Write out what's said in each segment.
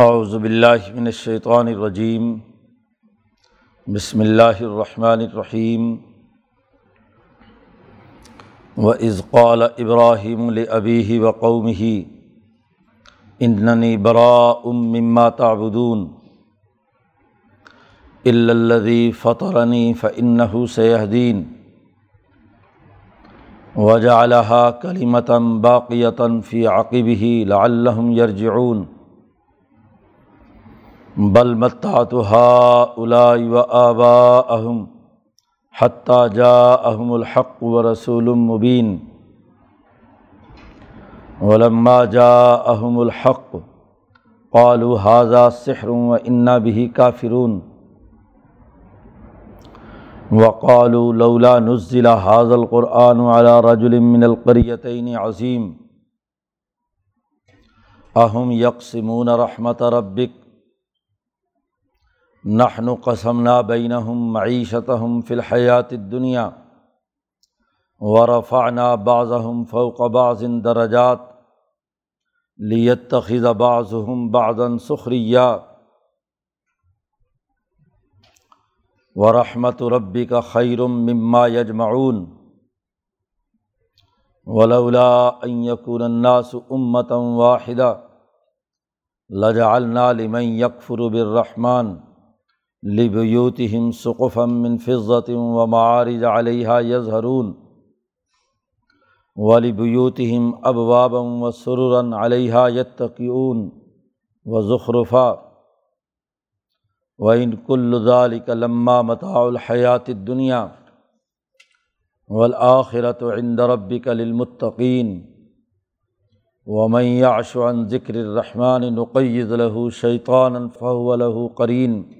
اعوذ باللہ من الشیطان الرجیم بسم اللہ الرحمن الرحیم و قال ابراہیم البی و قومہ اننی براء مما تعبدون الا الذي فطرني فانه سيهدين وجعلها كلمة باقية في عقبه لعلهم يرجعون بل متعت هؤلاء وآباءهم حتى جاءهم الحق ورسول مبين. ولما جاءهم الحق قالوا هذا سحر وإنا به كافرون. وقالوا لولا نزل هذا القرآن على رجل من القريتين عظيم. أهم يقسمون رحمة ربك نحن قسمنا بينهم معيشتهم في الحياة الدنيا ورفعنا بعضهم فوق بعض درجات لیتخذ بعضهم بعضا سخریا ورحمت ربی کا خیرم مما یجمعون ولولا ان يكون الناس امة واحدة لجعلنا لمن يكفر بالرحمن لبیوتہم سقفا من فضة و معارج علیہ یظہرون ولبیوتہم ابوابا و سررا علیہ یتقیون و ظخرفا و ان کل ذلك لما متاع الحیات الدنیا والآخرة عند ربك للمتقین ومن يعش عن ذکر الرحمن نقید له شیطانا فهو له قرین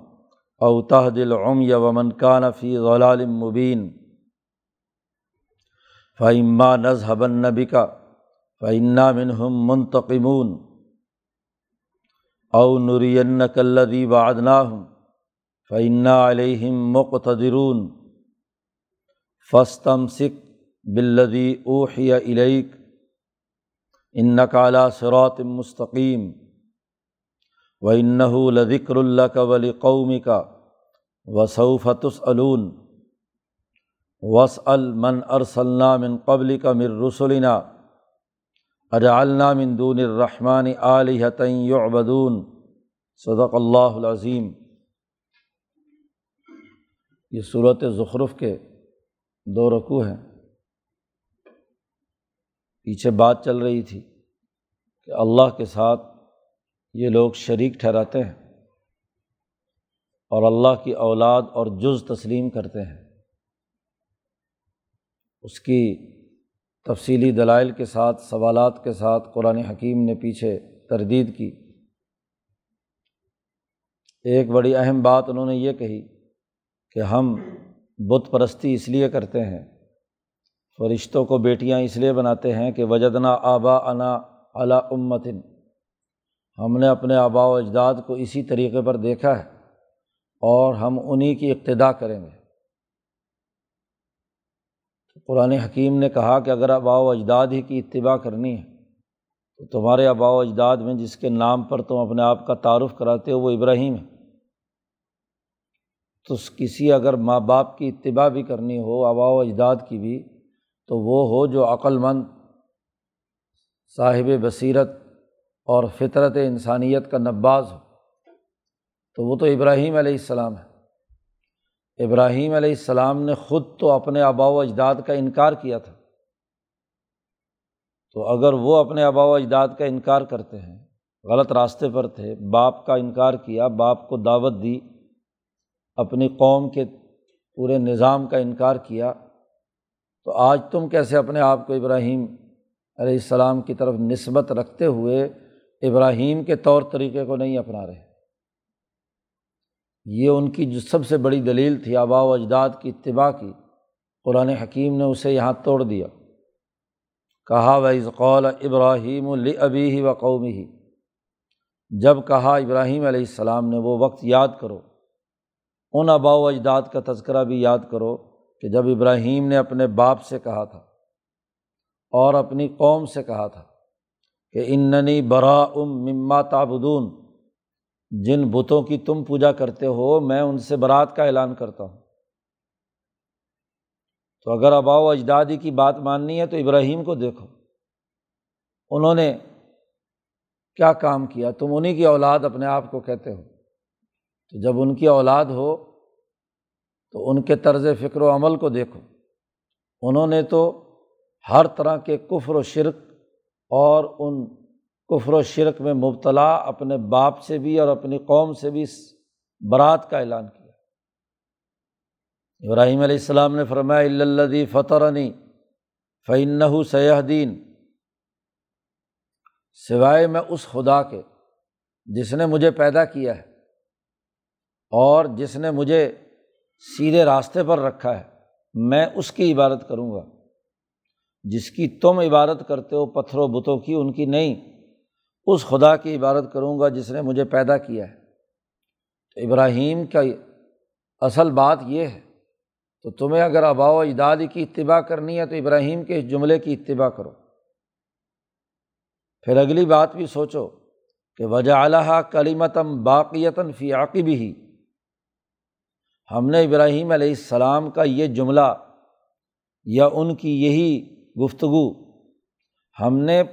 لیسدون عن یا او ومن کان فی غلال مبین فعما نذہب النبی کا فعنا منہم منتقمون. او نرین کلدی وعدناہم فعنا علیہم مقتدرون. فستم سکھ بلدی اوحی علیک ان نقالا سرات مستقیم و انََََََََََََََََََََََََََََََََََََََََََََََََََََََََََََََََََََََ لذكر علون وس المن ارسلنا من قبل کا مر رسولنا اجعلنا من دون الرحمٰن علیہ اور اللہ کی اولاد اور جز تسلیم کرتے ہیں۔ اس کی تفصیلی دلائل کے ساتھ، سوالات کے ساتھ قرآن حکیم نے پیچھے تردید کی۔ ایک بڑی اہم بات انہوں نے یہ کہی کہ ہم بت پرستی اس لیے کرتے ہیں، فرشتوں کو بیٹیاں اس لیے بناتے ہیں کہ وجدنا آبا انا علا امتن۔ ہم نے اپنے آبا و اجداد کو اسی طریقے پر دیکھا ہے۔ اور ہم انہیں کی ابتدا کریں گے۔ قرآن حکیم نے کہا کہ اگر آبا و اجداد ہی کی اتباع کرنی ہے، تو تمہارے آبا و اجداد میں جس کے نام پر تم اپنے آپ کا تعارف کراتے ہو، وہ ابراہیم ہے۔ تو کسی اگر ماں باپ کی اتباع بھی کرنی ہو آبا و اجداد کی بھی، تو وہ ہو جو عقلمند صاحب بصیرت اور فطرت انسانیت کا نباز ہو۔ تو وہ تو ابراہیم علیہ السلام ہے۔ ابراہیم علیہ السلام نے خود تو اپنے آبا و اجداد کا انکار کیا تھا۔ تو اگر وہ اپنے آبا و اجداد کا انکار کرتے ہیں، غلط راستے پر تھے، باپ کا انکار کیا، باپ کو دعوت دی، اپنی قوم کے پورے نظام کا انکار کیا، تو آج تم کیسے اپنے آپ کو ابراہیم علیہ السلام کی طرف نسبت رکھتے ہوئے ابراہیم کے طور طریقے کو نہیں اپنا رہے؟ یہ ان کی جو سب سے بڑی دلیل تھی آبا و اجداد کی اتباع کی، قرآن حکیم نے اسے یہاں توڑ دیا۔ کہا و قول ابراہیم البی ہی و قومی ہی جب کہا، ابراہیم علیہ السلام نے وہ وقت یاد کرو، ان آبا و اجداد کا تذکرہ بھی یاد کرو کہ جب ابراہیم نے اپنے باپ سے کہا تھا اور اپنی قوم سے کہا تھا کہ اننی برا ام مما تابدون جن بتوں کی تم پوجا کرتے ہو، میں ان سے برات کا اعلان کرتا ہوں۔ تو اگر آبا و اجدادی کی بات ماننی ہے تو ابراہیم کو دیکھو۔ انہوں نے کیا کام کیا؟ تم انہیں کی اولاد اپنے آپ کو کہتے ہو۔ تو جب ان کی اولاد ہو، تو ان کے طرز فکر و عمل کو دیکھو۔ انہوں نے تو ہر طرح کے کفر و شرک اور ان کفر و شرک میں مبتلا اپنے باپ سے بھی اور اپنی قوم سے بھی برات کا اعلان کیا۔ ابراہیم علیہ السلام نے فرمایا اللّی فطرنی فعن سیاح دین سوائے میں اس خدا کے جس نے مجھے پیدا کیا ہے اور جس نے مجھے سیدھے راستے پر رکھا ہے، میں اس کی عبادت کروں گا۔ جس کی تم عبادت کرتے ہو، پتھروں بتوں کی، ان کی نہیں۔ اس خدا کی عبادت کروں گا جس نے مجھے پیدا کیا ہے۔ تو ابراہیم کا اصل بات یہ ہے، تو تمہیں اگر آبا و اجداد کی اتباع کرنی ہے تو ابراہیم کے اس جملے کی اتباع کرو۔ پھر اگلی بات بھی سوچو کہ وجہ اعلیٰ کلیمتم باقیتاً فی عقب ہی ہم نے ابراہیم علیہ السلام کا یہ جملہ یا ان کی یہی گفتگو ہم نے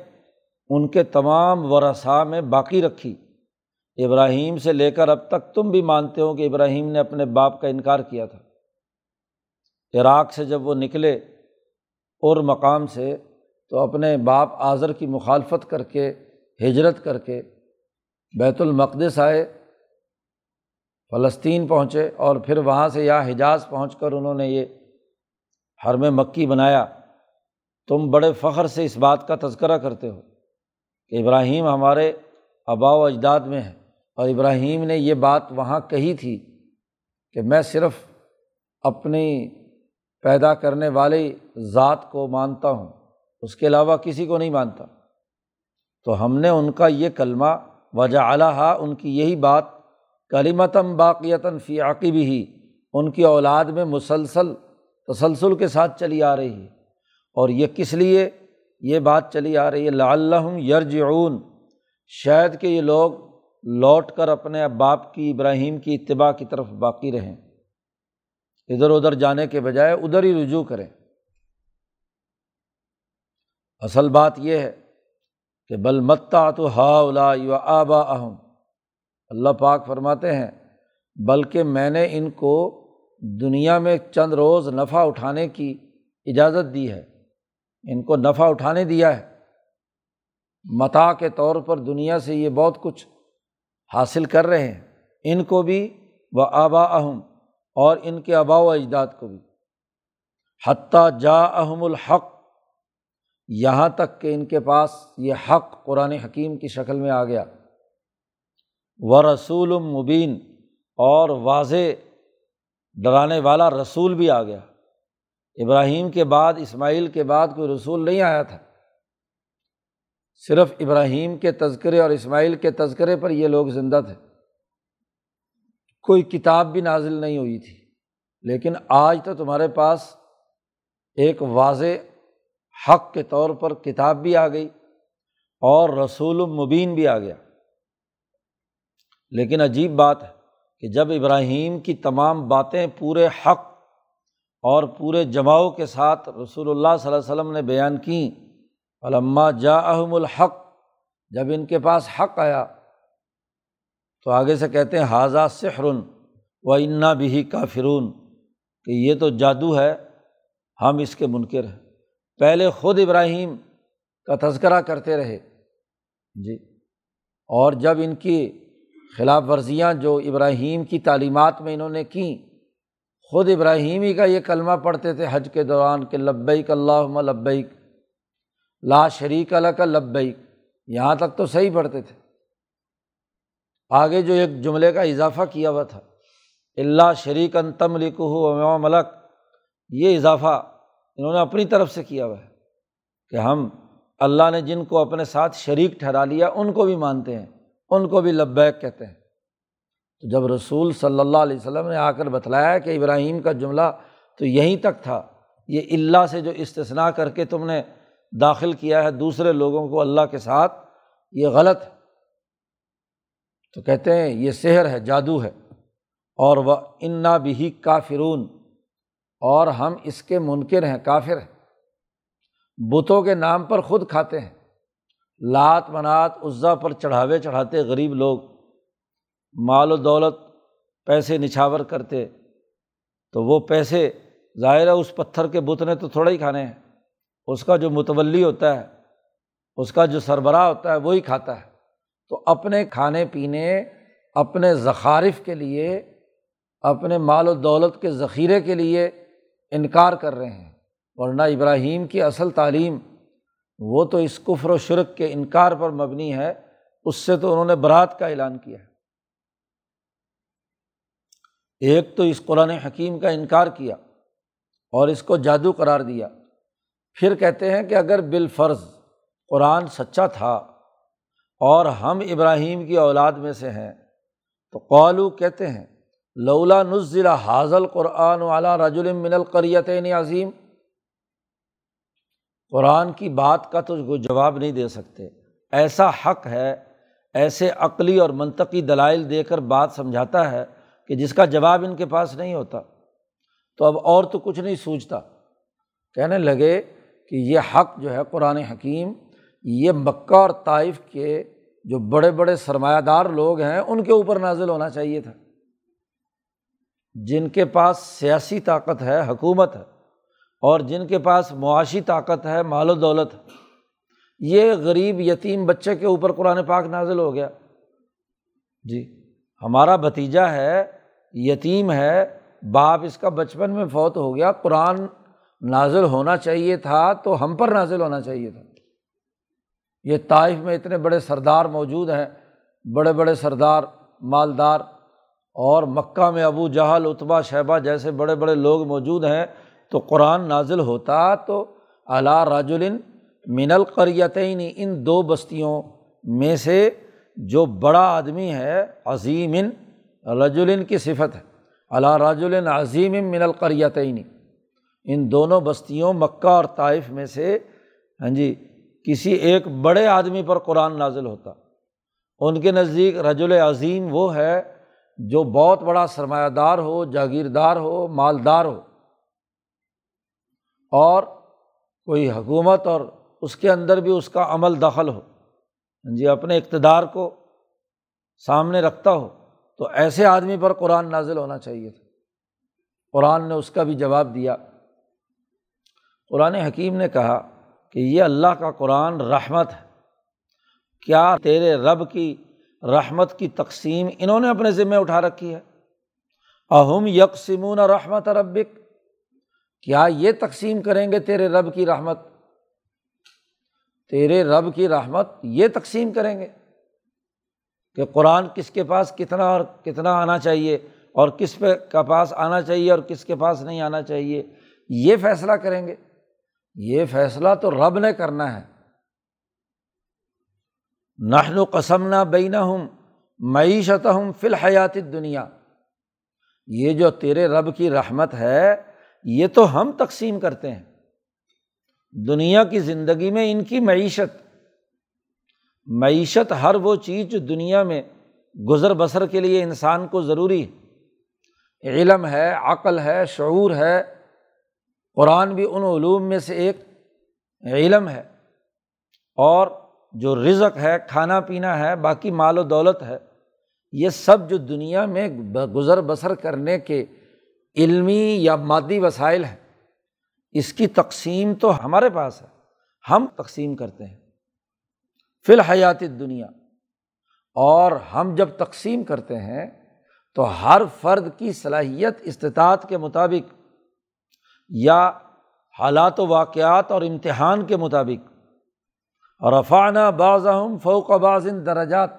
ان کے تمام ورثاء میں باقی رکھی۔ ابراہیم سے لے کر اب تک تم بھی مانتے ہو کہ ابراہیم نے اپنے باپ کا انکار کیا تھا۔ عراق سے جب وہ نکلے اور مقام سے تو اپنے باپ آذر کی مخالفت کر کے، ہجرت کر کے بیت المقدس آئے، فلسطین پہنچے اور پھر وہاں سے یا حجاز پہنچ کر انہوں نے یہ حرم مکی بنایا۔ تم بڑے فخر سے اس بات کا تذکرہ کرتے ہو۔ کہ ابراہیم ہمارے آبا و اجداد میں ہے اور ابراہیم نے یہ بات وہاں کہی تھی کہ میں صرف اپنی پیدا کرنے والی ذات کو مانتا ہوں، اس کے علاوہ کسی کو نہیں مانتا۔ تو ہم نے ان کا یہ کلمہ وجہ اعلیٰ ان کی یہی بات کلیمتم باقیتاً فی عقب ہی ان کی اولاد میں مسلسل تسلسل کے ساتھ چلی آ رہی ہے۔ اور یہ کس لیے؟ یہ بات چلی آ رہی ہے، لعلہم یرجعون۔ شاید کہ یہ لوگ لوٹ کر اپنے باپ کی، ابراہیم کی اتباع کی طرف باقی رہیں۔ ادھر ادھر جانے کے بجائے ادھر ہی رجوع کریں۔ اصل بات یہ ہے کہ بل متا تو ہا الا یو آبا اہم اللہ پاک فرماتے ہیں، بلکہ میں نے ان کو دنیا میں چند روز نفع اٹھانے کی اجازت دی ہے۔ ان کو نفع اٹھانے دیا ہے۔ متا کے طور پر دنیا سے یہ بہت کچھ حاصل کر رہے ہیں۔ ان کو بھی وہ آبا اہم اور ان کے آبا و اجداد کو بھی۔ حتیٰ جا اہم الحق، یہاں تک کہ ان کے پاس یہ حق قرآن حکیم کی شکل میں آ گیا۔ و رسول المبین اور واضح ڈرانے والا رسول بھی آ گیا۔ ابراہیم کے بعد، اسماعیل کے بعد کوئی رسول نہیں آیا تھا۔ صرف ابراہیم کے تذکرے اور اسماعیل کے تذکرے پر یہ لوگ زندہ تھے۔ کوئی کتاب بھی نازل نہیں ہوئی تھی۔ لیکن آج تو تمہارے پاس ایک واضح حق کے طور پر کتاب بھی آ گئی اور رسول المبین بھی آ گیا۔ لیکن عجیب بات ہے کہ جب ابراہیم کی تمام باتیں پورے حق اور پورے جماؤ کے ساتھ رسول اللہ صلی اللہ علیہ وسلم نے بیان کیں علامہ جا احم الحق، جب ان کے پاس حق آیا، تو آگے سے کہتے ہیں حاضہ سحرن و انا بھی کا فرون کہ یہ تو جادو ہے، ہم اس کے منکر ہیں۔ پہلے خود ابراہیم کا تذکرہ کرتے رہے۔ جی۔ اور جب ان کی خلاف ورزیاں جو ابراہیم کی تعلیمات میں انہوں نے کیں خود ابراہیم ہی کا یہ کلمہ پڑھتے تھے حج کے دوران کہ لبیک اللہ لبیک، لا شریک اللہ کا لبیک۔ یہاں تک تو صحیح پڑھتے تھے۔ آگے جو ایک جملے کا اضافہ کیا ہوا تھا اللہ شریک ان تم لکھ ملک، یہ اضافہ انہوں نے اپنی طرف سے کیا ہوا ہے کہ ہم اللہ نے جن کو اپنے ساتھ شریک ٹھہرا لیا، ان کو بھی مانتے ہیں، ان کو بھی لبیک کہتے ہیں۔ تو جب رسول صلی اللہ علیہ وسلم نے آ کر بتلایا کہ ابراہیم کا جملہ تو یہیں تک تھا، یہ اللہ سے جو استثنا کر کے تم نے داخل کیا ہے دوسرے لوگوں کو اللہ کے ساتھ، یہ غلط ہے۔ تو کہتے ہیں یہ سحر ہے، جادو ہے۔ اور وہ انا بھی کا فرون اور ہم اس کے منکر ہیں، کافر ہیں۔ بتوں کے نام پر خود کھاتے ہیں۔ لات منات عزا پر چڑھاوے چڑھاتے غریب لوگ۔ مال و دولت پیسے نچھاور کرتے، تو وہ پیسے ظاہر ہے اس پتھر کے بت نے تو تھوڑا ہی کھانے ہیں۔ اس کا جو متولی ہوتا ہے، اس کا جو سربراہ ہوتا ہے، وہی کھاتا ہے۔ تو اپنے کھانے پینے، اپنے ذخارف کے لیے، اپنے مال و دولت کے ذخیرے کے لیے انکار کر رہے ہیں۔ ورنہ ابراہیم کی اصل تعلیم، وہ تو اس کفر و شرک کے انکار پر مبنی ہے۔ اس سے تو انہوں نے برات کا اعلان کیا ہے۔ ایک تو اس قرآن حکیم کا انکار کیا اور اس کو جادو قرار دیا۔ پھر کہتے ہیں کہ اگر بالفرض قرآن سچا تھا اور ہم ابراہیم کی اولاد میں سے ہیں تو قالو کہتے ہیں، لولا نزل حاضل قرآن والا رج المن القریت عظیم۔ قرآن کی بات کا تو جواب نہیں دے سکتے۔ ایسا حق ہے، ایسے عقلی اور منطقی دلائل دے کر بات سمجھاتا ہے کہ جس کا جواب ان کے پاس نہیں ہوتا، تو اب اور تو کچھ نہیں سوچتا۔ کہنے لگے کہ یہ حق جو ہے قرآن حکیم، یہ مکہ اور طائف کے جو بڑے بڑے سرمایہ دار لوگ ہیں، ان کے اوپر نازل ہونا چاہیے تھا۔ جن کے پاس سیاسی طاقت ہے، حکومت ہے، اور جن کے پاس معاشی طاقت ہے، مال و دولت ہے۔ یہ غریب یتیم بچے کے اوپر قرآن پاک نازل ہو گیا۔ جی ہمارا بھتیجا ہے یتیم ہے، باپ اس کا بچپن میں فوت ہو گیا، قرآن نازل ہونا چاہیے تھا تو ہم پر نازل ہونا چاہیے تھا۔ یہ طائف میں اتنے بڑے سردار موجود ہیں، بڑے بڑے سردار، مالدار، اور مکہ میں ابو جہل اتبا شہبہ جیسے بڑے بڑے لوگ موجود ہیں، تو قرآن نازل ہوتا تو اعلیٰ راجلن من القریتین، ان دو بستیوں میں سے جو بڑا آدمی ہے عظیم رجولن کی صفت ہے۔ اللہ راج عظیم من القریتعین ان دونوں بستیوں مکہ اور طائف میں سے ہاں جی کسی ایک بڑے آدمی پر قرآن نازل ہوتا۔ ان کے نزدیک رج عظیم وہ ہے جو بہت بڑا سرمایہ دار ہو، جاگیردار ہو، مالدار ہو۔ اور کوئی حکومت اور اس کے اندر بھی اس کا عمل دخل ہو۔ ہاں جی اپنے اقتدار کو سامنے رکھتا ہو۔ تو ایسے آدمی پر قرآن نازل ہونا چاہیے تھا۔ قرآن نے اس کا بھی جواب دیا۔ قرآن حکیم نے کہا کہ یہ اللہ کا قرآن رحمت ہے۔ کیا تیرے رب کی رحمت کی تقسیم انہوں نے اپنے ذمے اٹھا رکھی ہے؟ اہم یکسمون رحمت ربک۔ کیا یہ تقسیم کریں گے تیرے رب کی رحمت؟ تیرے رب کی رحمت یہ تقسیم کریں گے۔ کہ قرآن کس کے پاس کتنا اور کتنا آنا چاہیے اور کس پہ کا پاس آنا چاہیے اور کس کے پاس نہیں آنا چاہیے، یہ فیصلہ کریں گے۔ یہ فیصلہ تو رب نے کرنا ہے۔ نہن و قسم نہ بین ہوں معیشت ہوں فی الحیات دنیا یہ جو تیرے رب کی رحمت ہے، یہ تو ہم تقسیم کرتے ہیں۔ دنیا کی زندگی میں ان کی معیشت معیشت ہر وہ چیز جو دنیا میں گزر بسر کے لیے انسان کو ضروری ہے۔ علم ہے، عقل ہے، شعور ہے۔ قرآن بھی ان علوم میں سے ایک علم ہے۔ اور جو رزق ہے، کھانا پینا ہے، باقی مال و دولت ہے، یہ سب جو دنیا میں گزر بسر کرنے کے علمی یا مادی وسائل ہیں، اس کی تقسیم تو ہمارے پاس ہے۔ ہم تقسیم کرتے ہیں۔ فی الحیات دنیا اور ہم جب تقسیم کرتے ہیں تو ہر فرد کی صلاحیت استطاعت کے مطابق یا حالات و واقعات اور امتحان کے مطابق۔ رفانہ بعض ہم فوق بعض درجات۔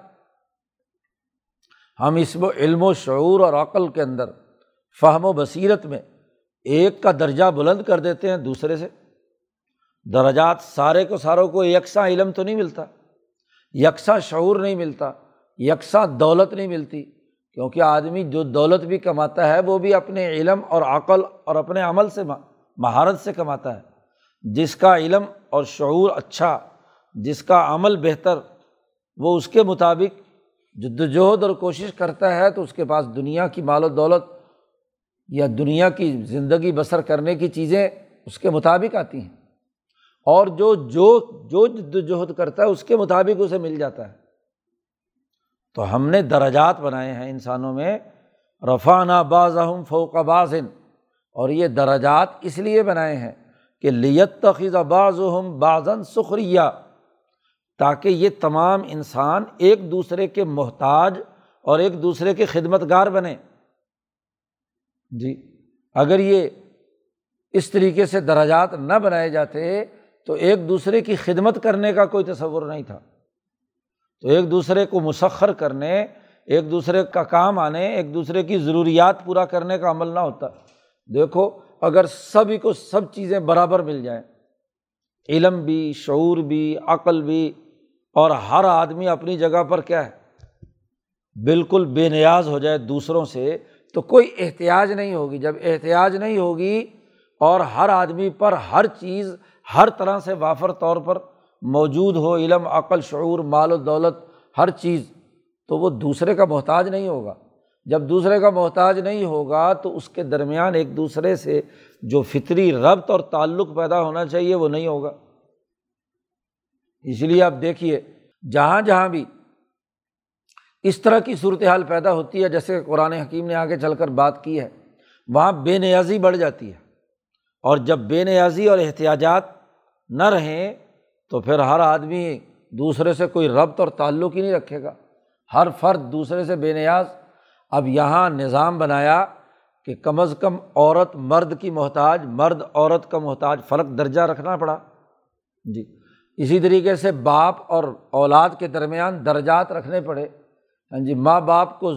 ہم اس و علم و شعور اور عقل کے اندر، فہم و بصیرت میں ایک کا درجہ بلند کر دیتے ہیں دوسرے سے۔ درجات سارے کو ساروں کو یکساں علم تو نہیں ملتا۔ یکساں شعور نہیں ملتا، یکساں دولت نہیں ملتی۔ کیونکہ آدمی جو دولت بھی کماتا ہے، وہ بھی اپنے علم اور عقل اور اپنے عمل سے مہارت سے کماتا ہے۔ جس کا علم اور شعور اچھا جس کا عمل بہتر، وہ اس کے مطابق جد وجہد اور کوشش کرتا ہے، تو اس کے پاس دنیا کی مال و دولت یا دنیا کی زندگی بسر کرنے کی چیزیں اس کے مطابق آتی ہیں۔ اور جو جو جو جد وجہد کرتا ہے اس کے مطابق اسے مل جاتا ہے۔ تو ہم نے درجات بنائے ہیں انسانوں میں۔ رفانہ باز اہم فوق بازن اور یہ درجات اس لیے بنائے ہیں کہ لیت تخیذ باز ہم بازن سخریہ تاکہ یہ تمام انسان ایک دوسرے کے محتاج اور ایک دوسرے کے خدمت گار بنے۔ جی اگر یہ اس طریقے سے درجات نہ بنائے جاتے تو ایک دوسرے کی خدمت کرنے کا کوئی تصور نہیں تھا۔ تو ایک دوسرے کو مسخر کرنے، ایک دوسرے کا کام آنے، ایک دوسرے کی ضروریات پورا کرنے کا عمل نہ ہوتا۔ دیکھو، اگر سبھی کو سب چیزیں برابر مل جائیں، علم بھی، شعور بھی، عقل بھی، اور ہر آدمی اپنی جگہ پر کیا ہے؟ بالکل بے نیاز ہو جائے دوسروں سے، تو کوئی احتیاط نہیں ہوگی۔ جب احتیاط نہیں ہوگی اور ہر آدمی پر ہر چیز ہر طرح سے وافر طور پر موجود ہو، علم، عقل، شعور، مال و دولت، ہر چیز، تو وہ دوسرے کا محتاج نہیں ہوگا۔ جب دوسرے کا محتاج نہیں ہوگا، تو اس کے درمیان ایک دوسرے سے جو فطری ربط اور تعلق پیدا ہونا چاہیے، وہ نہیں ہوگا۔ اس لیے آپ دیکھیے، جہاں جہاں بھی اس طرح کی صورت حال پیدا ہوتی ہے، جیسے قرآن حکیم نے آگے چل کر بات کی ہے، وہاں بے نیازی بڑھ جاتی ہے۔ اور جب بے نیازی اور احتیاجات نہ رہیں تو پھر ہر آدمی دوسرے سے کوئی ربط اور تعلق ہی نہیں رکھے گا۔ ہر فرد دوسرے سے بے نیاز۔ اب یہاں نظام بنایا کہ کم از کم عورت مرد کی محتاج، مرد عورت کا محتاج، فرق درجہ رکھنا پڑا۔ جی۔ اسی طریقے سے باپ اور اولاد کے درمیان درجات رکھنے پڑے۔ ہاں جی ماں باپ کو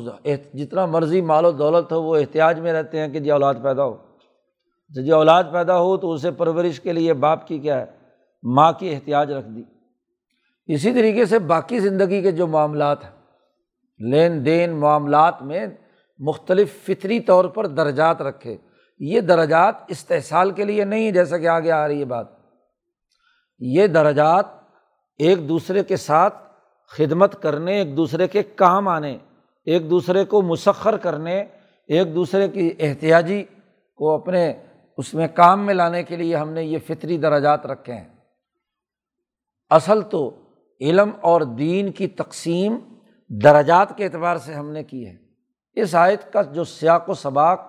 جتنا مرضی مال و دولت ہو، وہ احتیاط میں رہتے ہیں کہ جی اولاد پیدا ہو۔ اچھا جی اولاد پیدا ہو تو اسے پرورش کے لیے باپ کی کیا ہے؟ ماں کی احتیاط رکھ دی۔ اسی طریقے سے باقی زندگی کے جو معاملات ہیں، لین دین معاملات میں مختلف فطری طور پر درجات رکھے۔ یہ درجات استحصال کے لیے نہیں، جیسا کہ آگے آ رہی ہے بات۔ یہ درجات ایک دوسرے کے ساتھ خدمت کرنے، ایک دوسرے کے کام آنے، ایک دوسرے کو مسخر کرنے، ایک دوسرے کی احتیاطی کو اپنے اس میں کام میں لانے کے لیے ہم نے یہ فطری درجات رکھے ہیں۔ اصل تو علم اور دین کی تقسیم درجات کے اعتبار سے ہم نے کی ہے۔ اس آیت کا جو سیاق و سباق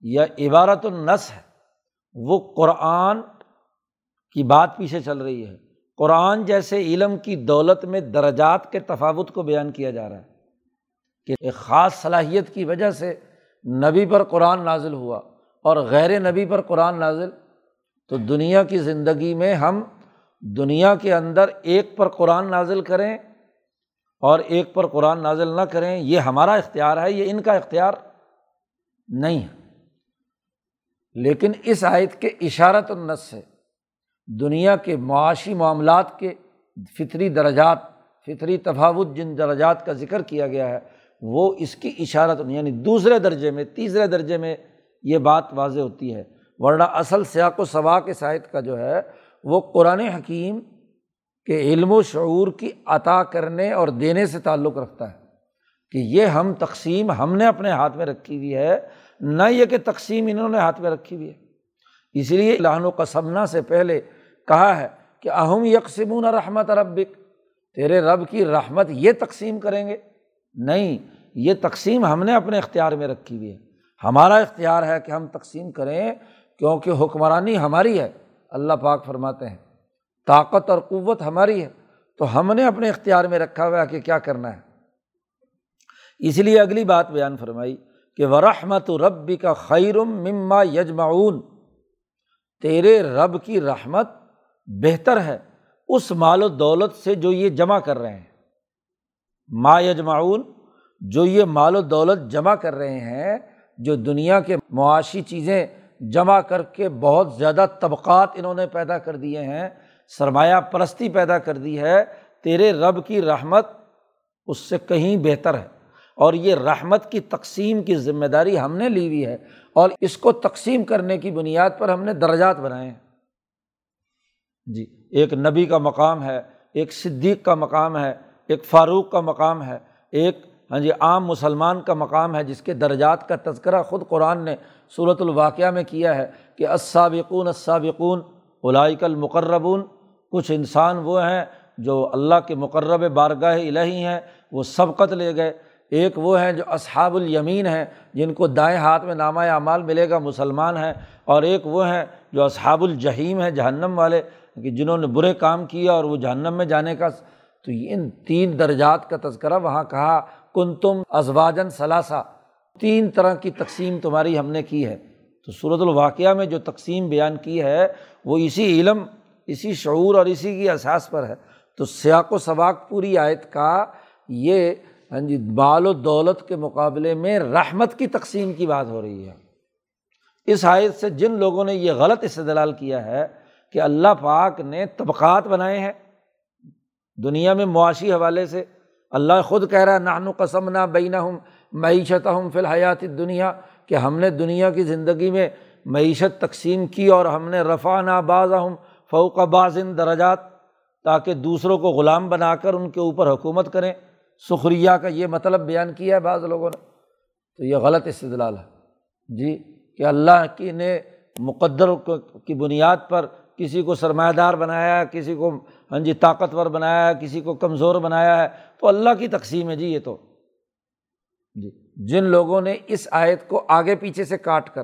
یا عبارت النس ہے، وہ قرآن کی بات پیچھے چل رہی ہے۔ قرآن جیسے علم کی دولت میں درجات کے تفاوت کو بیان کیا جا رہا ہے کہ ایک خاص صلاحیت کی وجہ سے نبی پر قرآن نازل ہوا اور غیر نبی پر قرآن نازل، تو دنیا کی زندگی میں ہم دنیا کے اندر ایک پر قرآن نازل کریں اور ایک پر قرآن نازل نہ کریں، یہ ہمارا اختیار ہے، یہ ان کا اختیار نہیں ہے۔ لیکن اس آیت کے اشارت النس سے دنیا کے معاشی معاملات کے فطری درجات، فطری تفاوت جن درجات کا ذکر کیا گیا ہے، وہ اس کی اشارت یعنی دوسرے درجے میں، تیسرے درجے میں یہ بات واضح ہوتی ہے۔ ورنہ اصل سیاق و صبا کے سائد کا جو ہے وہ قرآن حکیم کے علم و شعور کی عطا کرنے اور دینے سے تعلق رکھتا ہے کہ یہ ہم تقسیم ہم نے اپنے ہاتھ میں رکھی ہوئی ہے، نہ یہ کہ تقسیم انہوں نے ہاتھ میں رکھی ہوئی ہے۔ اس لیے لہن و قسمنا سے پہلے کہا ہے کہ اہم یکسمون رحمت ربک، تیرے رب کی رحمت یہ تقسیم کریں گے۔ نہیں، یہ تقسیم ہم نے اپنے اختیار میں رکھی ہوئی ہے۔ ہمارا اختیار ہے کہ ہم تقسیم کریں کیونکہ حکمرانی ہماری ہے۔ اللہ پاک فرماتے ہیں، طاقت اور قوت ہماری ہے، تو ہم نے اپنے اختیار میں رکھا ہوا کہ کیا کرنا ہے۔ اس لیے اگلی بات بیان فرمائی کہ ورحمت ربی کا خیرم مما یجمعون تیرے رب کی رحمت بہتر ہے اس مال و دولت سے جو یہ جمع کر رہے ہیں۔ ما یجمعون جو یہ مال و دولت جمع کر رہے ہیں، جو دنیا کے معاشی چیزیں جمع کر کے بہت زیادہ طبقات انہوں نے پیدا کر دیے ہیں، سرمایہ پرستی پیدا کر دی ہے، تیرے رب کی رحمت اس سے کہیں بہتر ہے۔ اور یہ رحمت کی تقسیم کی ذمہ داری ہم نے لی ہوئی ہے اور اس کو تقسیم کرنے کی بنیاد پر ہم نے درجات بنائے ہیں۔ جی ایک نبی کا مقام ہے، ایک صدیق کا مقام ہے، ایک فاروق کا مقام ہے، ایک ہاں جی عام مسلمان کا مقام ہے جس کے درجات کا تذکرہ خود قرآن نے صورت الواقعہ میں کیا ہے کہ اسابقون اسابقون علائق المقربون۔ کچھ انسان وہ ہیں جو اللہ کے مقرب بارگاہ الہی ہیں، وہ سبقت لے گئے۔ ایک وہ ہیں جو اصحاب الیمین ہیں، جن کو دائیں ہاتھ میں نامہ اعمال ملے گا، مسلمان ہیں۔ اور ایک وہ ہیں جو اصحاب الجحیم ہیں، جہنم والے، کہ جنہوں نے برے کام کیا اور وہ جہنم میں جانے کا۔ تو ان تین درجات کا تذکرہ وہاں کہا کن تم ازواجن ثلاثہ۔ تین طرح کی تقسیم تمہاری ہم نے کی ہے۔ تو صورت الواقعہ میں جو تقسیم بیان کی ہے، وہ اسی علم، اسی شعور اور اسی کی احساس پر ہے۔ تو سیاق و سباق پوری آیت کا یہ ہاں جی بال و دولت کے مقابلے میں رحمت کی تقسیم کی بات ہو رہی ہے۔ اس آیت سے جن لوگوں نے یہ غلط استدلال کیا ہے کہ اللہ پاک نے طبقات بنائے ہیں دنیا میں معاشی حوالے سے، اللہ خود کہہ رہا ہے قسم نہ بینا ہوں معیشت ہم فی الحیات دنیا کہ ہم نے دنیا کی زندگی میں معیشت تقسیم کی اور ہم نے رفا نا باز ہم فوق بازن درجات، تاکہ دوسروں کو غلام بنا کر ان کے اوپر حکومت کریں۔ سخریہ کا یہ مطلب بیان کیا ہے بعض لوگوں نے۔ تو یہ غلط استدلال ہے۔ جی کہ اللہ کی نے مقدر کی بنیاد پر کسی کو سرمایہ دار بنایا ہے، کسی کو ہاں جی طاقتور بنایا ہے، کسی کو کمزور بنایا ہے، تو اللہ کی تقسیم ہے جی یہ تو۔ جی۔ جن لوگوں نے اس آیت کو آگے پیچھے سے کاٹ کر،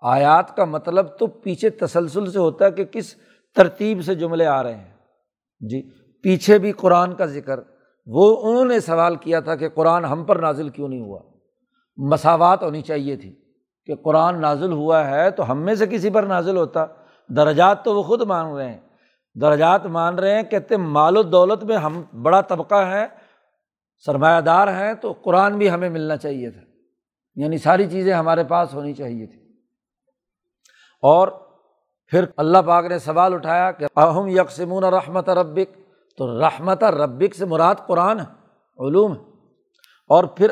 آیات کا مطلب تو پیچھے تسلسل سے ہوتا ہے کہ کس ترتیب سے جملے آ رہے ہیں۔ جی پیچھے بھی قرآن کا ذکر۔ وہ انہوں نے سوال کیا تھا کہ قرآن ہم پر نازل کیوں نہیں ہوا؟ مساوات ہونی چاہیے تھی کہ قرآن نازل ہوا ہے تو ہم میں سے کسی پر نازل ہوتا۔ درجات تو وہ خود مان رہے ہیں۔ درجات مان رہے ہیں، کہتے مال و دولت میں ہم بڑا طبقہ ہے سرمایہ دار ہیں تو قرآن بھی ہمیں ملنا چاہیے تھا۔ یعنی ساری چیزیں ہمارے پاس ہونی چاہیے تھی اور پھر اللہ پاک نے سوال اٹھایا کہ اہم یکسمون رحمت ربک؟ تو رحمت ربک سے مراد قرآن ہے، علوم ہے۔ اور پھر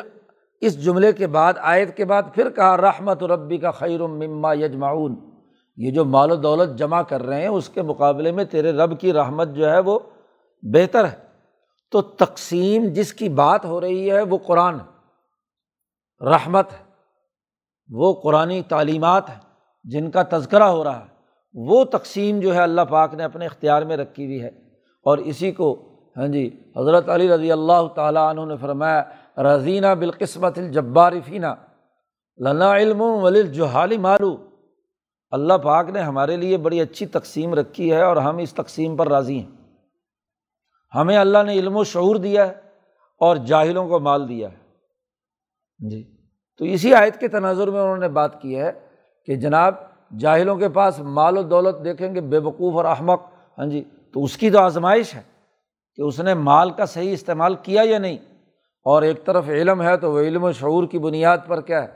اس جملے کے بعد، آیت کے بعد پھر کہا، رحمت ربی کا خیر مما یجمعون۔ یہ جو مال و دولت جمع کر رہے ہیں، اس کے مقابلے میں تیرے رب کی رحمت جو ہے وہ بہتر ہے۔ تو تقسیم جس کی بات ہو رہی ہے وہ قرآن رحمت ہے۔ وہ قرآن تعلیمات ہیں جن کا تذکرہ ہو رہا ہے۔ وہ تقسیم جو ہے اللہ پاک نے اپنے اختیار میں رکھی ہوئی ہے۔ اور اسی کو ہاں جی حضرت علی رضی اللہ تعالیٰ عنہ نے فرمایا رضینہ بالقسمت الجبارفینہ لنا علم ولی جوحالی مالو۔ اللہ پاک نے ہمارے لیے بڑی اچھی تقسیم رکھی ہے اور ہم اس تقسیم پر راضی ہیں۔ ہمیں اللہ نے علم و شعور دیا ہے اور جاہلوں کو مال دیا ہے۔ جی۔ تو اسی آیت کے تناظر میں انہوں نے بات کی ہے کہ جناب جاہلوں کے پاس مال و دولت دیکھیں گے بے وقوف اور احمق۔ ہاں جی تو اس کی تو آزمائش ہے کہ اس نے مال کا صحیح استعمال کیا یا نہیں۔ اور ایک طرف علم ہے تو وہ علم و شعور کی بنیاد پر کیا ہے؟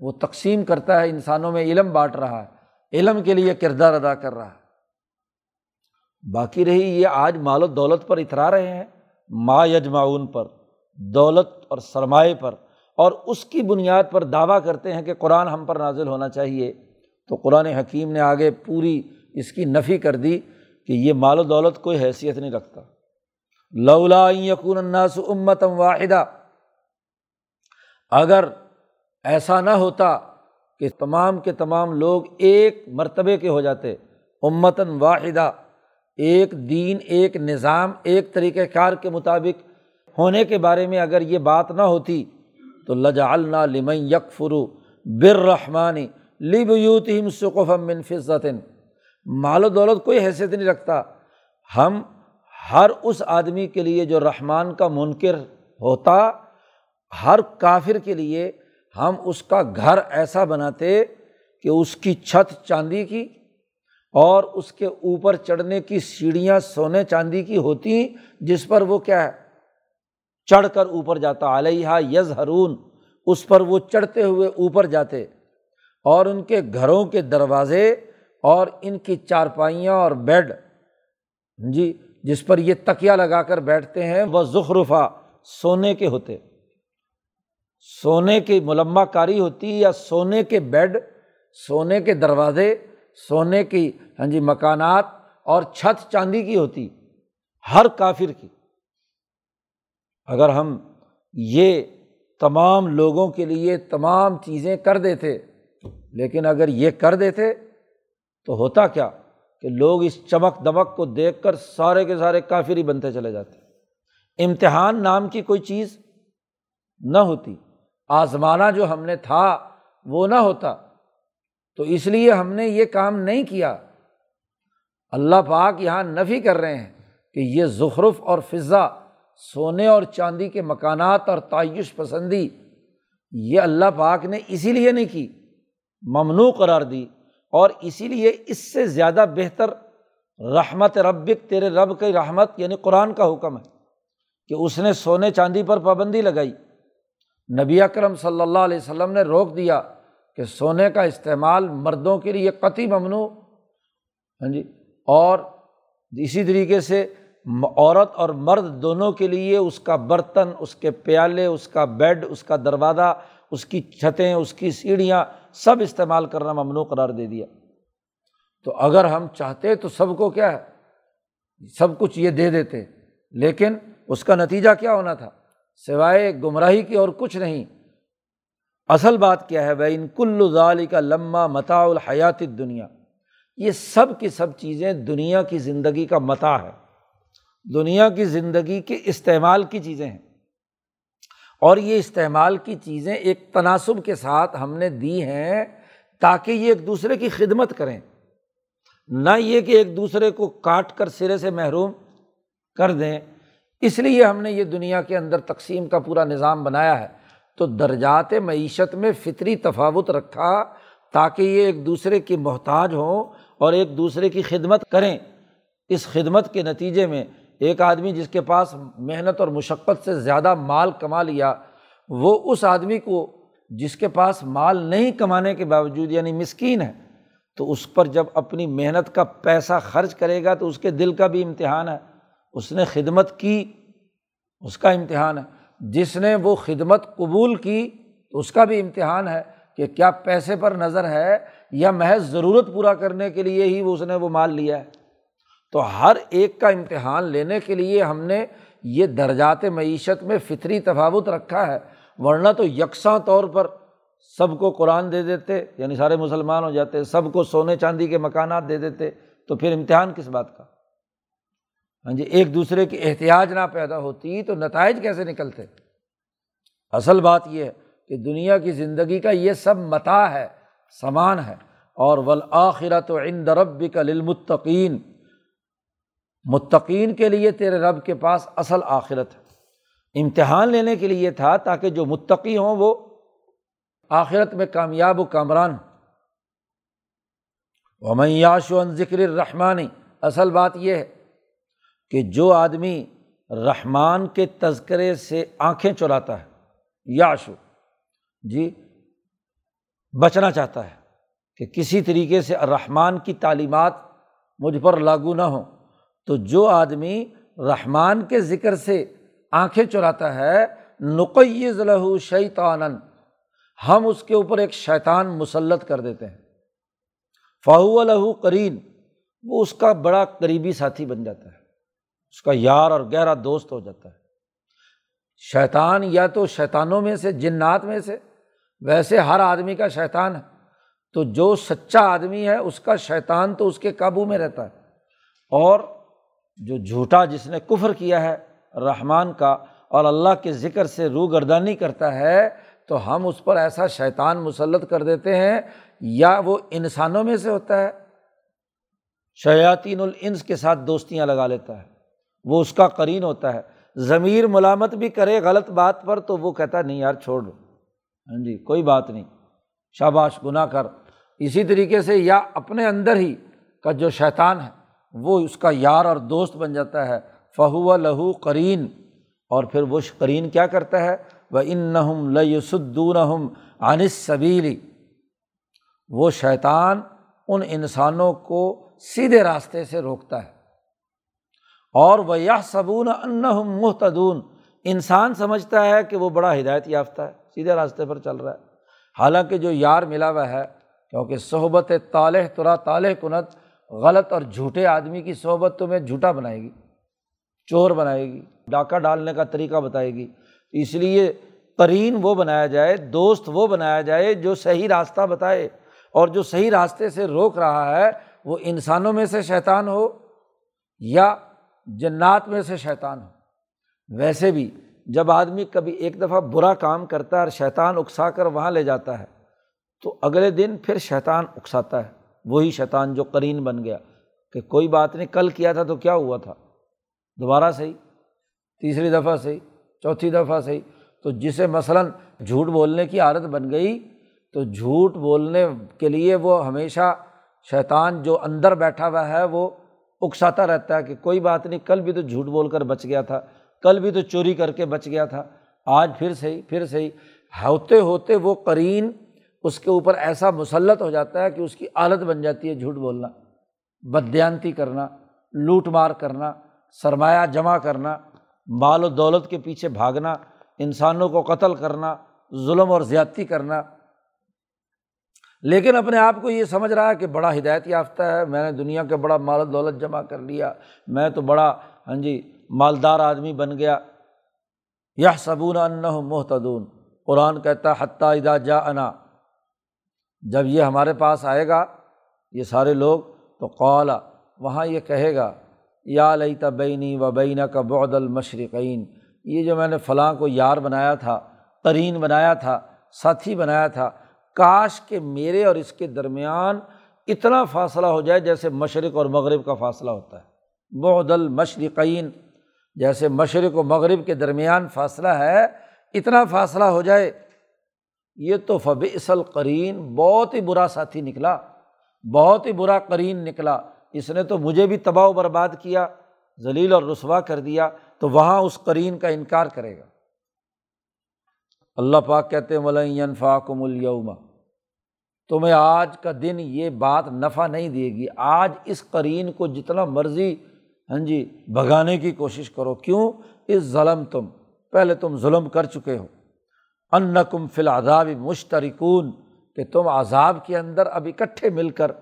وہ تقسیم کرتا ہے انسانوں میں علم بانٹ رہا ہے۔ علم کے لیے کردار ادا کر رہا ہے۔ باقی رہی یہ آج مال و دولت پر اترا رہے ہیں۔ ما یجمعون پر، دولت اور سرمایہ پر، اور اس کی بنیاد پر دعویٰ کرتے ہیں کہ قرآن ہم پر نازل ہونا چاہیے۔ تو قرآن حکیم نے آگے پوری اس کی نفی کر دی کہ یہ مال و دولت کوئی حیثیت نہیں رکھتا۔ لولا یقون الناس امتم واحدہ اگر ایسا نہ ہوتا کہ تمام کے تمام لوگ ایک مرتبے کے ہو جاتے، امتاً واحدہ ایک دین، ایک نظام، ایک طریقۂ کار کے مطابق ہونے کے بارے میں اگر یہ بات نہ ہوتی تو لجا اللہ لمن یک فرو بررحمانی لب یوت سقف من فضت مال و دولت کوئی حیثیت نہیں رکھتا۔ ہم ہر اس آدمی کے لیے جو رحمان کا منکر ہوتا، ہر کافر کے لیے ہم اس کا گھر ایسا بناتے کہ اس کی چھت چاندی کی اور اس کے اوپر چڑھنے کی سیڑھیاں سونے چاندی کی ہوتی جس پر وہ کیا ہے؟ چڑھ کر اوپر جاتا علیہ یز ہرون اس پر وہ چڑھتے ہوئے اوپر جاتے۔ اور ان کے گھروں کے دروازے اور ان کی چارپائیاں اور بیڈ جی جس پر یہ تکیا لگا کر بیٹھتے ہیں، وہ زخرفہ سونے کے ہوتے۔ سونے کی ملما کاری ہوتی یا سونے کے بیڈ، سونے کے دروازے سونے کی ہاں جی مکانات اور چھت چاندی کی ہوتی، ہر کافر کی۔ اگر ہم یہ تمام لوگوں کے لیے تمام چیزیں کر دیتے، لیکن اگر یہ کر دیتے تو ہوتا کیا کہ لوگ اس چمک دمک کو دیکھ کر سارے کے سارے کافر ہی بنتے چلے جاتے۔ امتحان نام کی کوئی چیز نہ ہوتی۔ آزمانا جو ہم نے تھا وہ نہ ہوتا۔ تو اس لیے ہم نے یہ کام نہیں کیا۔ اللہ پاک یہاں نفی کر رہے ہیں کہ یہ زخرف اور فضا سونے اور چاندی کے مکانات اور تعیش پسندی، یہ اللہ پاک نے اسی لیے نہیں کی، ممنوع قرار دی۔ اور اسی لیے اس سے زیادہ بہتر رحمت ربک، تیرے رب کی رحمت یعنی قرآن کا حکم ہے کہ اس نے سونے چاندی پر پابندی لگائی۔ نبی اکرم صلی اللہ علیہ وسلم نے روک دیا۔ کہ سونے کا استعمال مردوں کے لیے قطعی ممنوع ہاں جی اور اسی طریقے سے عورت اور مرد دونوں کے لیے اس کا برتن، اس کے پیالے، اس کا بیڈ، اس کا دروازہ، اس کی چھتیں، اس کی سیڑھیاں سب استعمال کرنا ممنوع قرار دے دیا۔ تو اگر ہم چاہتے تو سب کو کیا ہے؟ سب کچھ یہ دے دیتے، لیکن اس کا نتیجہ کیا ہونا تھا؟ سوائے گمراہی کی اور کچھ نہیں اصل بات کیا ہے؟ بھائی ان کل ظالی کا لمہ متا الحیات دنیا یہ سب کی سب چیزیں دنیا کی زندگی کا متا ہے۔ دنیا کی زندگی کے استعمال کی چیزیں ہیں۔ اور یہ استعمال کی چیزیں ایک تناسب کے ساتھ ہم نے دی ہیں تاکہ یہ ایک دوسرے کی خدمت کریں۔ نہ یہ کہ ایک دوسرے کو کاٹ کر سرے سے محروم کر دیں۔ اس لیے ہم نے یہ دنیا کے اندر تقسیم کا پورا نظام بنایا ہے۔ تو درجات معیشت میں فطری تفاوت رکھا تاکہ یہ ایک دوسرے کی محتاج ہوں اور ایک دوسرے کی خدمت کریں۔ اس خدمت کے نتیجے میں ایک آدمی جس کے پاس محنت اور مشقت سے زیادہ مال کما لیا، وہ اس آدمی کو جس کے پاس مال نہیں کمانے کے باوجود یعنی مسکین ہے، تو اس پر جب اپنی محنت کا پیسہ خرچ کرے گا تو اس کے دل کا بھی امتحان ہے۔ اس نے خدمت کی، اس کا امتحان ہے۔ جس نے وہ خدمت قبول کی تو اس کا بھی امتحان ہے کہ کیا پیسے پر نظر ہے یا محض ضرورت پورا کرنے کے لیے ہی وہ اس نے وہ مال لیا ہے۔ تو ہر ایک کا امتحان لینے کے لیے ہم نے یہ درجات معیشت میں فطری تفاوت رکھا ہے، ورنہ تو یکساں طور پر سب کو قرآن دے دیتے یعنی سارے مسلمان ہو جاتے، سب کو سونے چاندی کے مکانات دے دیتے، تو پھر امتحان کس بات کا؟ ہاں جی ایک دوسرے کی احتیاط نہ پیدا ہوتی تو نتائج کیسے نکلتے؟ اصل بات یہ ہے کہ دنیا کی زندگی کا یہ سب متا ہے، سامان ہے، اور ولاخرت و عند رب کا للمتقین۔ متقین کے لیے تیرے رب کے پاس اصل آخرت ہے۔ امتحان لینے کے لیے تھا تاکہ جو متقی ہوں وہ آخرت میں کامیاب و کامران ومیاش و ذکر الرحمانی اصل بات یہ ہے کہ جو آدمی رحمان کے تذکرے سے آنکھیں چراتا ہے یاشو جی بچنا چاہتا ہے کہ کسی طریقے سے رحمان کی تعلیمات مجھ پر لاگو نہ ہوں، تو جو آدمی رحمان کے ذکر سے آنکھیں چراتا ہے نقیز لہو شیطان ہم اس کے اوپر ایک شیطان مسلط کر دیتے ہیں۔ فاہو لہو کرین وہ اس کا بڑا قریبی ساتھی بن جاتا ہے۔ اس کا یار اور گہرا دوست ہو جاتا ہے۔ شیطان یا تو شیطانوں میں سے، جنات میں سے، ویسے ہر آدمی کا شیطان ہے۔ تو جو سچا آدمی ہے، اس کا شیطان تو اس کے قابو میں رہتا ہے۔ اور جو جھوٹا جس نے کفر کیا ہے، رحمان کا، اور اللہ کے ذکر سے روگردانی کرتا ہے، تو ہم اس پر ایسا شیطان مسلط کر دیتے ہیں، یا وہ انسانوں میں سے ہوتا ہے۔ شیاطین الانس کے ساتھ دوستیاں لگا لیتا ہے۔ وہ اس کا قرین ہوتا ہے۔ ضمیر ملامت بھی کرے غلط بات پر تو وہ کہتا ہے، نہیں یار، چھوڑ دو۔ ہاں جی کوئی بات نہیں۔ شاباش، گناہ کر۔ اسی طریقے سے یا اپنے اندر ہی کا جو شیطان ہے، وہ اس کا یار اور دوست بن جاتا ہے۔ فہو لہو قرین۔ اور پھر وہ قرین کیا کرتا ہے؟ و ان لسدون انس صبیلی وہ شیطان ان انسانوں کو سیدھے راستے سے روکتا ہے۔ اور وہ یہ صبون ان جنات میں سے شیطان ہو ویسے بھی جب آدمی کبھی ایک دفعہ برا کام کرتا ہے اور شیطان اکسا کر وہاں لے جاتا ہے، تو اگلے دن پھر شیطان اکساتا ہے۔ وہی شیطان جو قرین بن گیا کہ کوئی بات نہیں، کل کیا تھا تو کیا ہوا تھا؟ دوبارہ صحیح، تیسری دفعہ صحیح، چوتھی دفعہ صحیح۔ تو جسے مثلاً جھوٹ بولنے کی عادت بن گئی، تو جھوٹ بولنے کے لیے وہ ہمیشہ شیطان جو اندر بیٹھا ہوا ہے، وہ اکساتا رہتا ہے کہ کوئی بات نہیں، کل بھی تو جھوٹ بول کر بچ گیا تھا، کل بھی تو چوری کر کے بچ گیا تھا۔ آج پھر صحیح پھر صحیح۔ ہوتے ہوتے وہ قرین اس کے اوپر ایسا مسلط ہو جاتا ہے کہ اس کی عادت بن جاتی ہے جھوٹ بولنا بدیانتی کرنا، لوٹ مار کرنا، سرمایہ جمع کرنا، مال و دولت کے پیچھے بھاگنا، انسانوں کو قتل کرنا، ظلم اور زیادتی کرنا۔ لیکن اپنے آپ کو یہ سمجھ رہا ہے کہ بڑا ہدایت یافتہ ہے، میں نے دنیا کا بڑا مال دولت جمع کر لیا، میں تو بڑا ہاں جی مالدار آدمی بن گیا۔ یہ صبون ان کاش کہ میرے اور اس کے درمیان اتنا فاصلہ ہو جائے جیسے مشرق اور مغرب کا فاصلہ ہوتا ہے۔ بعد المشرقین، جیسے مشرق و مغرب کے درمیان فاصلہ ہے، اتنا فاصلہ ہو جائے۔ یہ تو فب اصل قرین بہت ہی برا ساتھی نکلا۔ بہت ہی برا قرین نکلا۔ اس نے تو مجھے بھی تباہ و برباد کیا، ذلیل اور رسوا کر دیا۔ تو وہاں اس قرین کا انکار کرے گا۔ اللہ پاک کہتے ملفا کم الوما تمہیں آج کا دن یہ بات نفع نہیں دے گی۔ آج اس قرین کو جتنا مرضی ہاں جی بھگانے کی کوشش کرو۔ کیوں؟ اس ظلم تم پہلے تم ظلم کر چکے ہو۔ ان کم فی العذاب مشترکون، کہ تم عذاب کے اندر اب اکٹھے مل کر،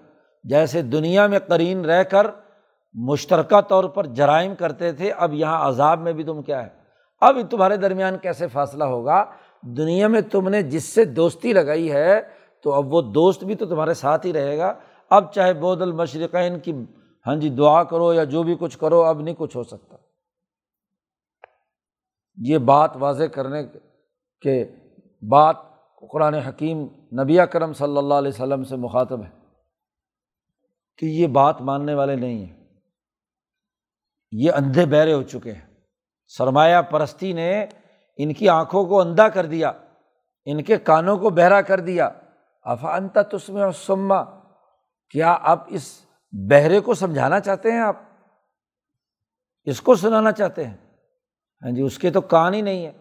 جیسے دنیا میں قرین رہ کر مشترکہ طور پر جرائم کرتے تھے، اب یہاں عذاب میں بھی تم کیا ہے؟ اب تمہارے درمیان کیسے فاصلہ ہوگا؟ دنیا میں تم نے جس سے دوستی لگائی ہے تو اب وہ دوست بھی تو تمہارے ساتھ ہی رہے گا۔ اب چاہے بود المشرقین کی ہاں جی دعا کرو یا جو بھی کچھ کرو، اب نہیں کچھ ہو سکتا۔ یہ بات واضح کرنے کے بات قرآن حکیم نبی کرم صلی اللہ علیہ وسلم سے مخاطب ہے کہ یہ بات ماننے والے نہیں ہیں۔ یہ اندھے بہرے ہو چکے ہیں۔ سرمایہ پرستی نے ان کی آنکھوں کو اندھا کر دیا، ان کے کانوں کو بہرا کر دیا۔ افانتا تسم سما کیا آپ اس بہرے کو سمجھانا چاہتے ہیں آپ؟ اس کو سنانا چاہتے ہیں؟ ہاں جی اس کے تو کان ہی نہیں ہے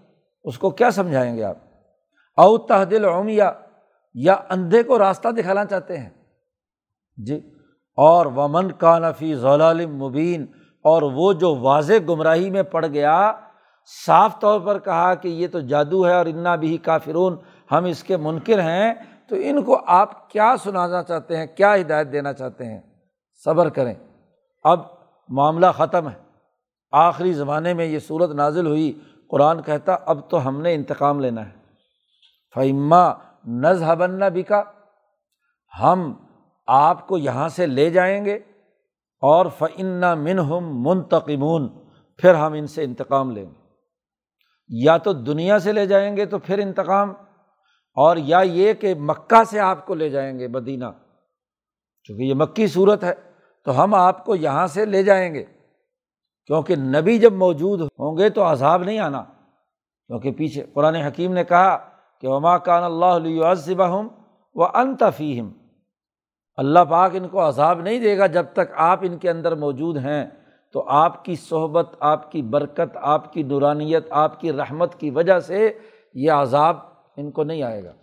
اس کو کیا سمجھائیں گے آپ؟ او تحدل اومیا یا اندھے کو راستہ دکھانا چاہتے ہیں؟ جی اور ومن کا نفی ضلع مبین، اور وہ جو واضح گمراہی میں پڑ گیا، صاف طور پر کہا کہ یہ تو جادو ہے اور انا بھی کافرون، ہم اس کے منکر ہیں تو ان کو آپ کیا سنانا چاہتے ہیں؟ کیا ہدایت دینا چاہتے ہیں؟ صبر کریں۔ اب معاملہ ختم ہے۔ آخری زمانے میں یہ صورت نازل ہوئی۔ قرآن کہتا، اب تو ہم نے انتقام لینا ہے۔ فعما نظہبن بکا ہم آپ کو یہاں سے لے جائیں گے۔ اور فعن من ہم منتقمون، پھر ہم ان سے انتقام لیں گے۔ یا تو دنیا سے لے جائیں گے تو پھر انتقام اور یا یہ کہ مکہ سے آپ کو لے جائیں گے مدینہ۔ چونکہ یہ مکی صورت ہے، تو ہم آپ کو یہاں سے لے جائیں گے۔ کیونکہ نبی جب موجود ہوں گے تو عذاب نہیں آنا۔ کیونکہ پیچھے قرآن حکیم نے کہا کہ وما کان اللہ علیہ ہم و انتفیم اللہ پاک ان کو عذاب نہیں دے گا جب تک آپ ان کے اندر موجود ہیں۔ تو آپ کی صحبت، آپ کی برکت، آپ کی نورانیت، آپ کی رحمت کی وجہ سے یہ عذاب ان کو نہیں آئے گا۔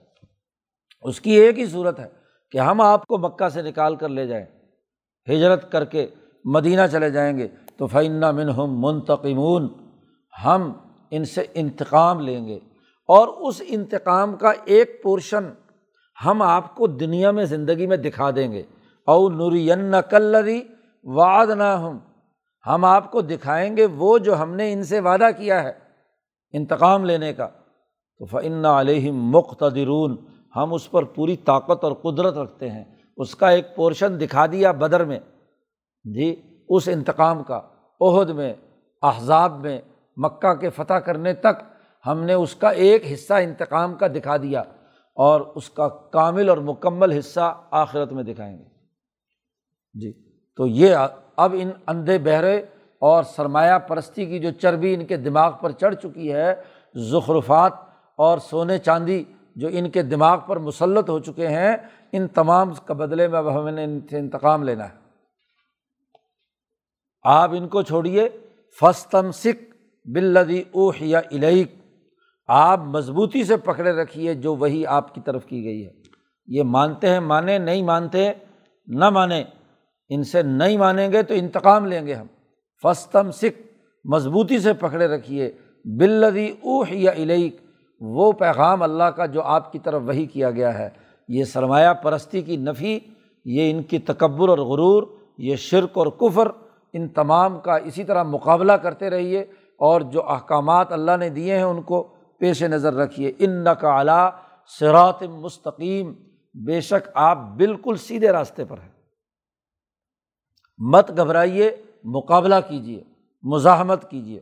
اس کی ایک ہی صورت ہے کہ ہم آپ کو مکہ سے نکال کر لے جائیں، ہجرت کر کے مدینہ چلے جائیں گے۔ تو فعنا منہم منتقمون، ہم ان سے انتقام لیں گے۔ اور اس انتقام کا ایک پورشن ہم آپ کو دنیا میں زندگی میں دکھا دیں گے۔ او نورین کلری وعد نہ ہم ہم آپ کو دکھائیں گے وہ جو ہم نے ان سے وعدہ کیا ہے انتقام لینے کا۔ تو فن علیہ مقتدرون ہم اس پر پوری طاقت اور قدرت رکھتے ہیں۔ اس کا ایک پورشن دکھا دیا بدر میں۔ جی اس انتقام کا عہد میں، احزاب میں، مکہ کے فتح کرنے تک ہم نے اس کا ایک حصہ انتقام کا دکھا دیا اور اس کا کامل اور مکمل حصہ آخرت میں دکھائیں گے۔ جی تو یہ اب ان اندھے بہرے اور سرمایہ پرستی کی جو چربی ان کے دماغ پر چڑھ چکی ہے ظخرفات اور سونے چاندی جو ان کے دماغ پر مسلط ہو چکے ہیں، ان تمام کا بدلے میں اب ہمیں ان سے انتقام لینا ہے۔ آپ ان کو چھوڑیے۔ فستم سکھ بلدی اوہ یا الیک۔ آپ مضبوطی سے پکڑے رکھیے جو وہی آپ کی طرف کی گئی ہے۔ یہ مانتے ہیں مانیں نہیں مانتے، نہ مانیں ان سے نہیں مانیں گے تو انتقام لیں گے ہم۔ فستم سکھ مضبوطی سے پکڑے رکھیے۔ بلدی اوہ یا الیک۔ وہ پیغام اللہ کا جو آپ کی طرف وہی کیا گیا ہے، یہ سرمایہ پرستی کی نفی، یہ ان کی تکبر اور غرور، یہ شرک اور کفر، ان تمام کا اسی طرح مقابلہ کرتے رہیے اور جو احکامات اللہ نے دیے ہیں ان کو پیش نظر رکھیے۔ ان کا اعلیٰ سرات مستقیم، بے شک آپ بالکل سیدھے راستے پر ہیں۔ مت گھبرائیے، مقابلہ کیجیے، مزاحمت کیجیے۔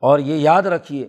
اور یہ یاد رکھیے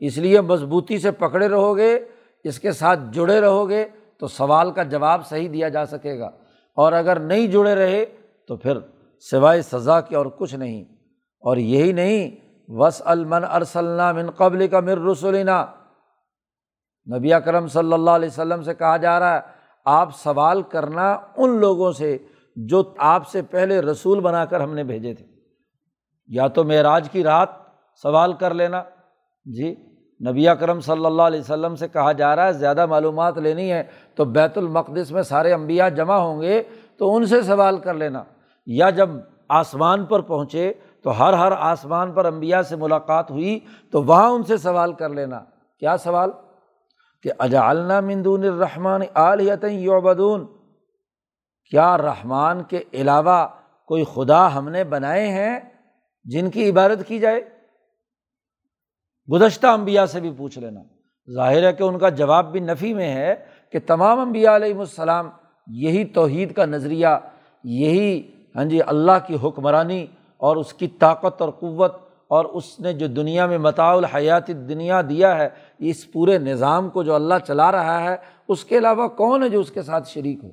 اس لیے مضبوطی سے پکڑے رہو گے اس کے ساتھ جڑے رہو گے تو سوال کا جواب صحیح دیا جا سکے گا۔ اور اگر نہیں جڑے رہے، تو پھر سوائے سزا کے اور کچھ نہیں۔ اور یہی نہیں وس المن ارسلنا من قبل کا مر رسولنا نبی کرم صلی اللہ علیہ وسلم سے کہا جا رہا ہے، آپ سوال کرنا ان لوگوں سے جو آپ سے پہلے رسول بنا کر ہم نے بھیجے تھے۔ یا تو معراج کی رات سوال کر لینا جی نبی کرم صلی اللہ علیہ وسلم سے کہا جا رہا ہے، زیادہ معلومات لینی ہے تو بیت المقدس میں سارے امبیا جمع ہوں گے تو ان سے سوال کر لینا۔ یا جب آسمان پر پہنچے تو ہر ہر آسمان پر امبیا سے ملاقات ہوئی تو وہاں ان سے سوال کر لینا۔ کیا سوال؟ کہ اجالنا مندون الرحمٰن عالیت یوبدون کیا رحمان کے علاوہ کوئی خدا ہم نے بنائے ہیں جن کی عبادت کی جائے؟ گزشتہ امبیا سے بھی پوچھ لینا۔ ظاہر ہے کہ ان کا جواب بھی نفی میں ہے کہ تمام امبیا علیہم السلام یہی توحید کا نظریہ، یہی ہاں جی اللہ کی حکمرانی اور اس کی طاقت اور قوت اور اس نے جو دنیا میں متاع الحیات دنیا دیا ہے، اس پورے نظام کو جو اللہ چلا رہا ہے، اس کے علاوہ کون ہے جو اس کے ساتھ شریک ہو؟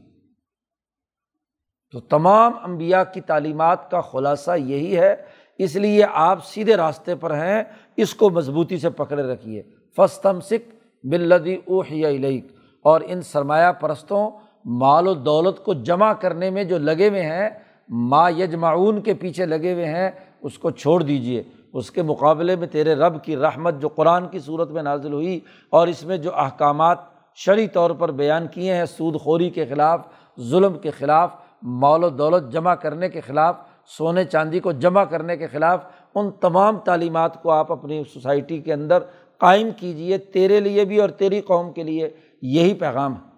تو تمام امبیا کی تعلیمات کا خلاصہ یہی ہے۔ اس لیے آپ سیدھے راستے پر ہیں۔ اس کو مضبوطی سے پکڑے رکھیے۔ فستم سکھ بلدی اوہ علیک اور ان سرمایہ پرستوں مال و دولت کو جمع کرنے میں جو لگے ہوئے ہیں، ما یجمعون کے پیچھے لگے ہوئے ہیں، اس کو چھوڑ دیجیے اس کے مقابلے میں تیرے رب کی رحمت جو قرآن کی صورت میں نازل ہوئی اور اس میں جو احکامات شرعی طور پر بیان کیے ہیں، سود خوری کے خلاف، ظلم کے خلاف، مال و دولت جمع کرنے کے خلاف، سونے چاندی کو جمع کرنے کے خلاف ان تمام تعلیمات کو آپ اپنی سوسائٹی کے اندر قائم کیجیے تیرے لیے بھی اور تیری قوم کے لیے یہی پیغام ہے۔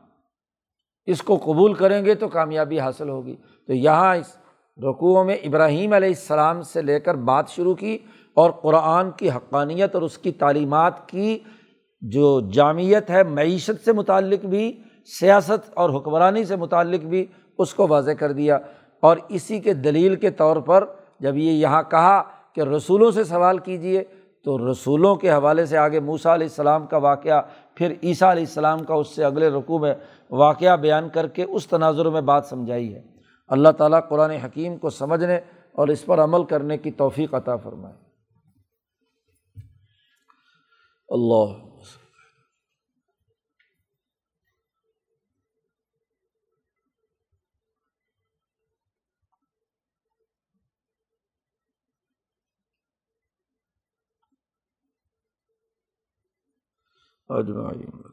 اس کو قبول کریں گے تو کامیابی حاصل ہوگی۔ تو یہاں اس رقوع میں ابراہیم علیہ السلام سے لے کر بات شروع کی اور قرآن کی حقانیت اور اس کی تعلیمات کی جو جامعت ہے، معیشت سے متعلق بھی، سیاست اور حکمرانی سے متعلق بھی، اس کو واضح کر دیا۔ اور اسی کے دلیل کے طور پر جب یہ یہاں کہا کہ رسولوں سے سوال کیجیے تو رسولوں کے حوالے سے آگے موسا علیہ السلام کا واقعہ، پھر عیسیٰ علیہ السلام کا اس سے اگلے رقوع میں واقعہ بیان کر کے اس تناظر میں بات سمجھائی ہے۔ اللہ تعالیٰ قرآن حکیم کو سمجھنے اور اس پر عمل کرنے کی توفیق عطا فرمائے۔ اللہ اجمعین۔